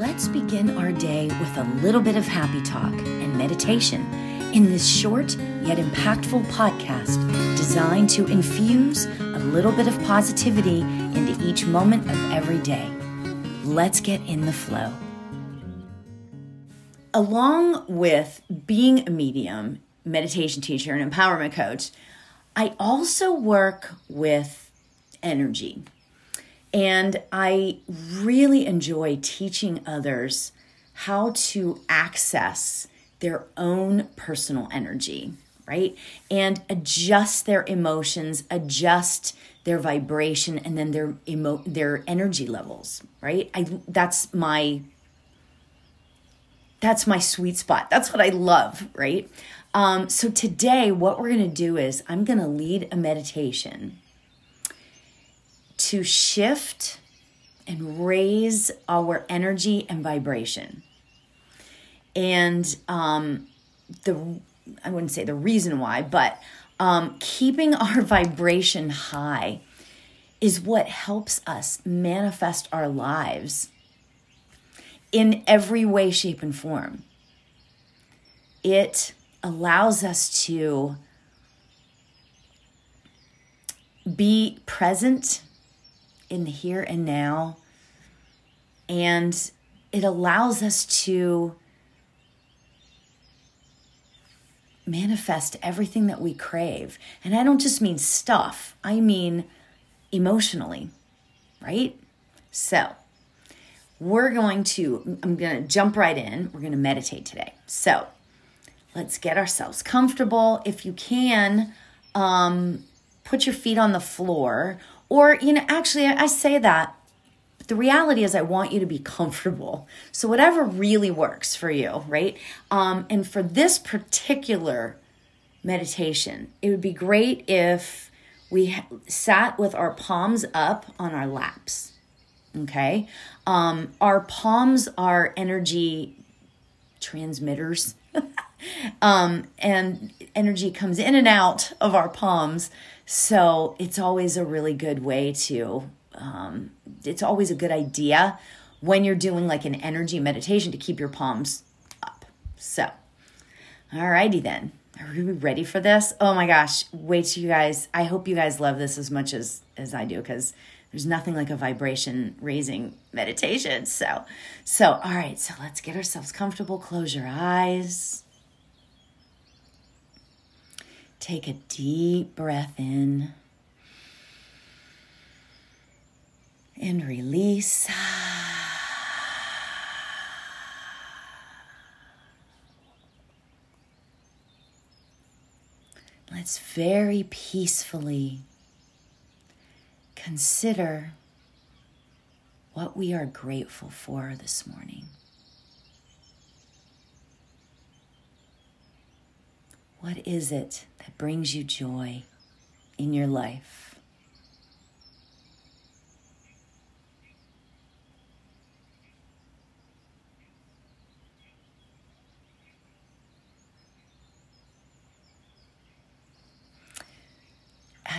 Let's begin our day with a little bit of happy talk and meditation in this short yet impactful podcast designed to infuse a little bit of positivity into each moment of every day. Let's get in the flow. Along with being a medium, meditation teacher, and empowerment coach, I also work with energy. And I really enjoy teaching others how to access their own personal energy, right? And adjust their emotions, adjust their vibration and then their emo- their energy levels, right? I that's my that's my sweet spot. That's what I love, right? Um, so today, what we're going to do is I'm going to lead a meditation to shift and raise our energy and vibration. And um, the I wouldn't say the reason why, but um, keeping our vibration high is what helps us manifest our lives in every way, shape, and form. It allows us to be present in the here and now, and it allows us to manifest everything that we crave. And I don't just mean stuff, I mean emotionally, right? So, we're going to, I'm going to jump right in. We're going to meditate today. So, let's get ourselves comfortable. If you can, um, put your feet on the floor. Or, you know, actually, I say that the reality is, I want you to be comfortable. So, whatever really works for you, right? Um, and for this particular meditation, it would be great if we sat with our palms up on our laps. Okay. Um, our palms are energy transmitters. um, and energy comes in and out of our palms. So it's always a really good way to um, it's always a good idea when you're doing like an energy meditation to keep your palms up. So, alrighty then. Are we ready for this? Oh my gosh, wait till you guys. I hope you guys love this as much as as I do because there's nothing like a vibration raising meditation. So, so all right, so let's get ourselves comfortable. Close your eyes. Take a deep breath in. and release. Let's very peacefully consider what we are grateful for this morning. What is it that brings you joy in your life?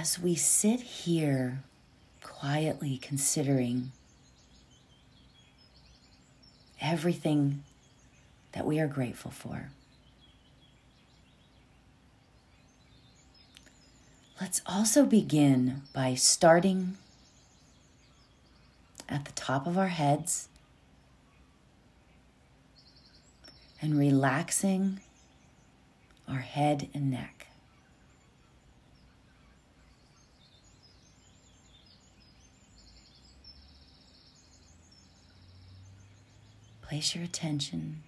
as we sit here quietly considering everything that we are grateful for, let's also begin by starting at the top of our heads and relaxing our head and neck. Place your attention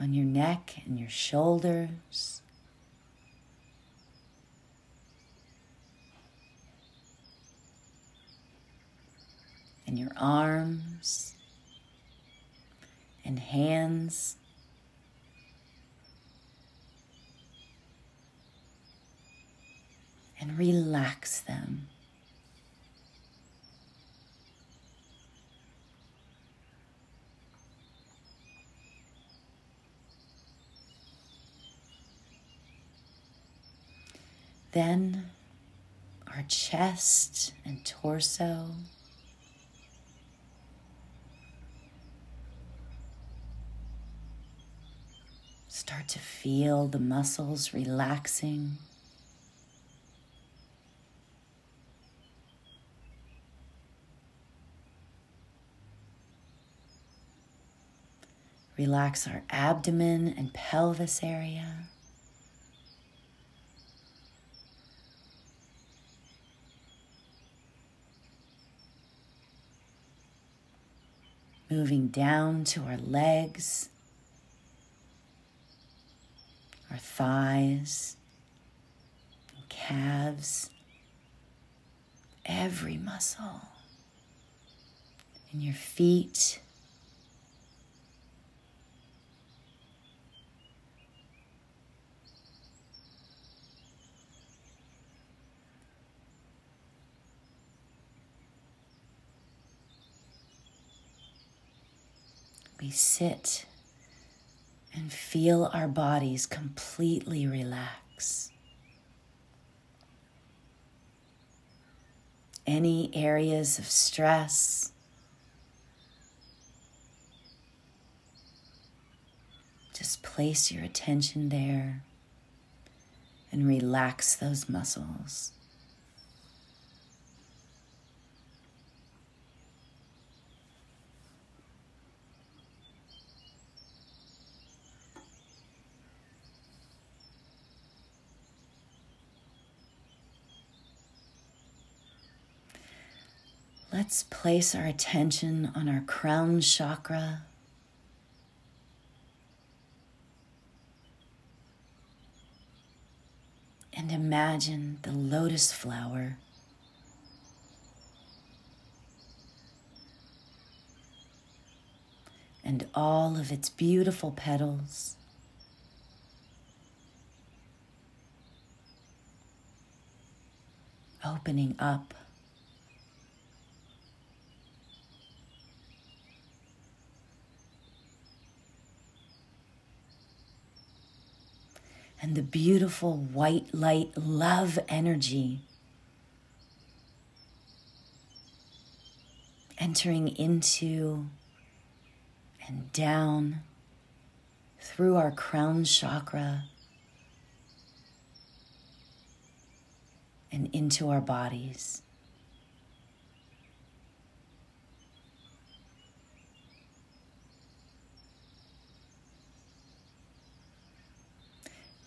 on your neck and your shoulders. And your arms and hands. And relax them. Then our chest and torso. Start to feel the muscles relaxing. Relax our abdomen and pelvis area. Moving down to our legs, our thighs, calves, every muscle in your feet. we sit and feel our bodies completely relax. Any areas of stress, just place your attention there and relax those muscles. Let's place our attention on our crown chakra. And imagine the lotus flower. And all of its beautiful petals. Opening up and the beautiful white light love energy entering into and down through our crown chakra and into our bodies.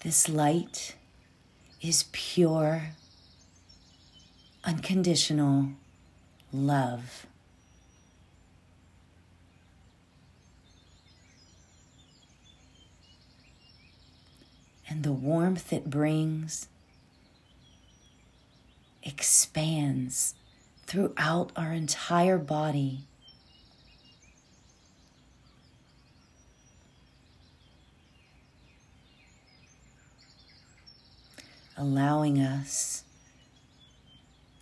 This light is pure, unconditional love. And the warmth it brings expands throughout our entire body allowing us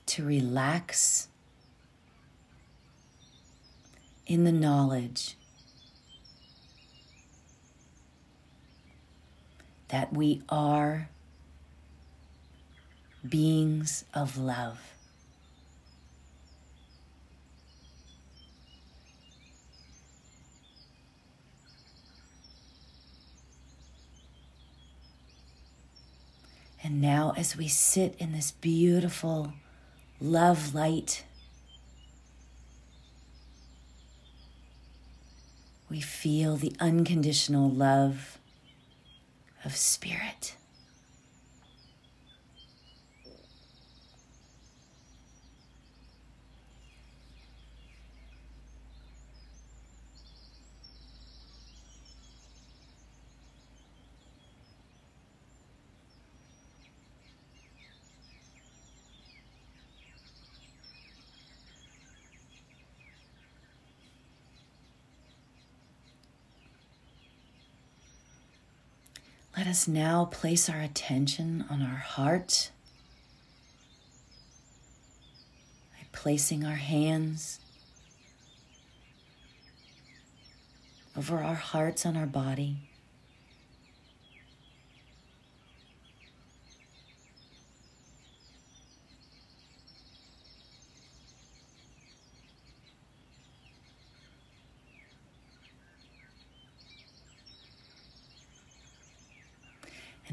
to relax in the knowledge that we are beings of love. And now, as we sit in this beautiful love light, we feel the unconditional love of Spirit. Let us now place our attention on our heart by placing our hands over our hearts on our body.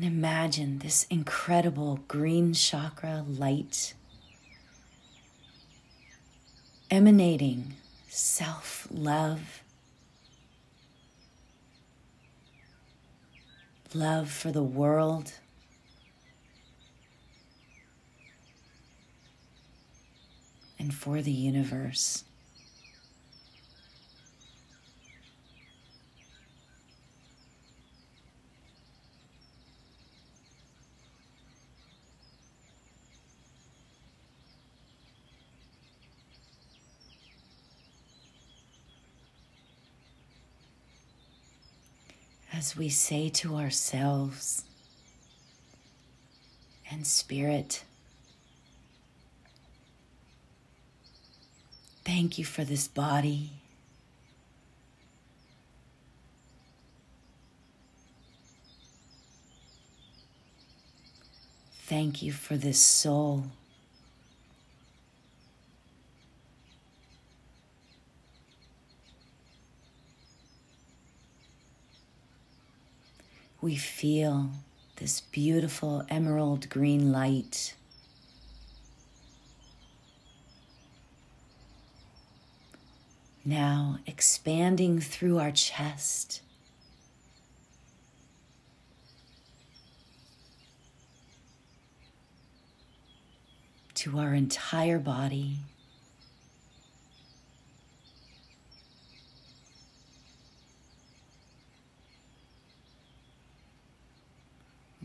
And imagine this incredible green chakra light emanating self love, love for the world. And for the universe. As we say to ourselves and spirit, thank you for this body. Thank you for this soul. We feel this beautiful emerald green light. Now expanding through our chest. To our entire body.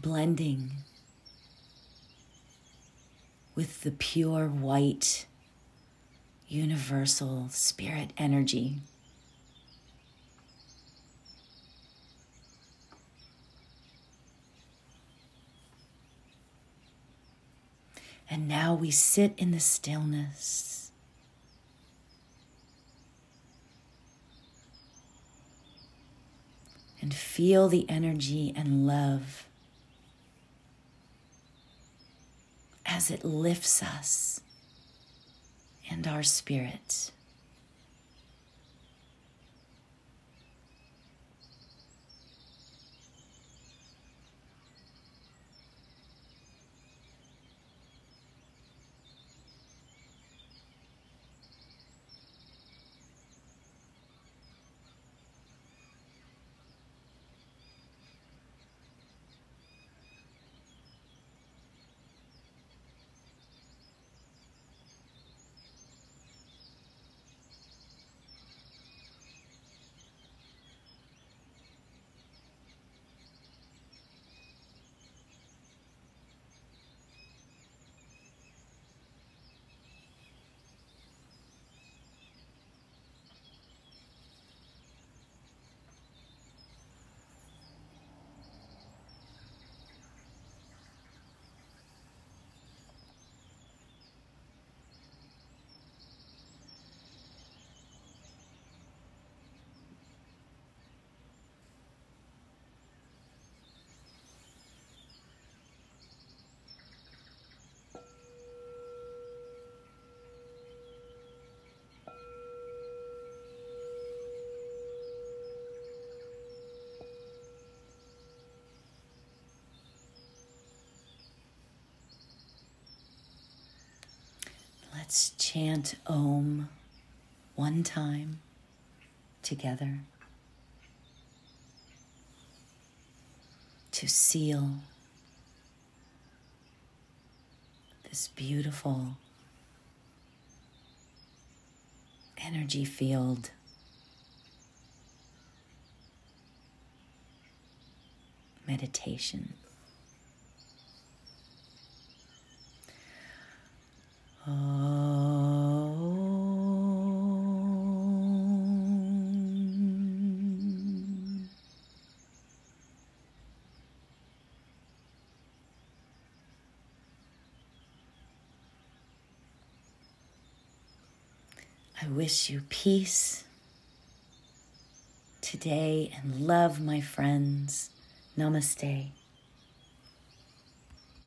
Blending with the pure white universal spirit energy. And now we sit in the stillness. And feel the energy and love as it lifts us and our spirit. Let's chant Om one time together to seal this beautiful energy field. Meditation. I wish you peace today and love, my friends. Namaste.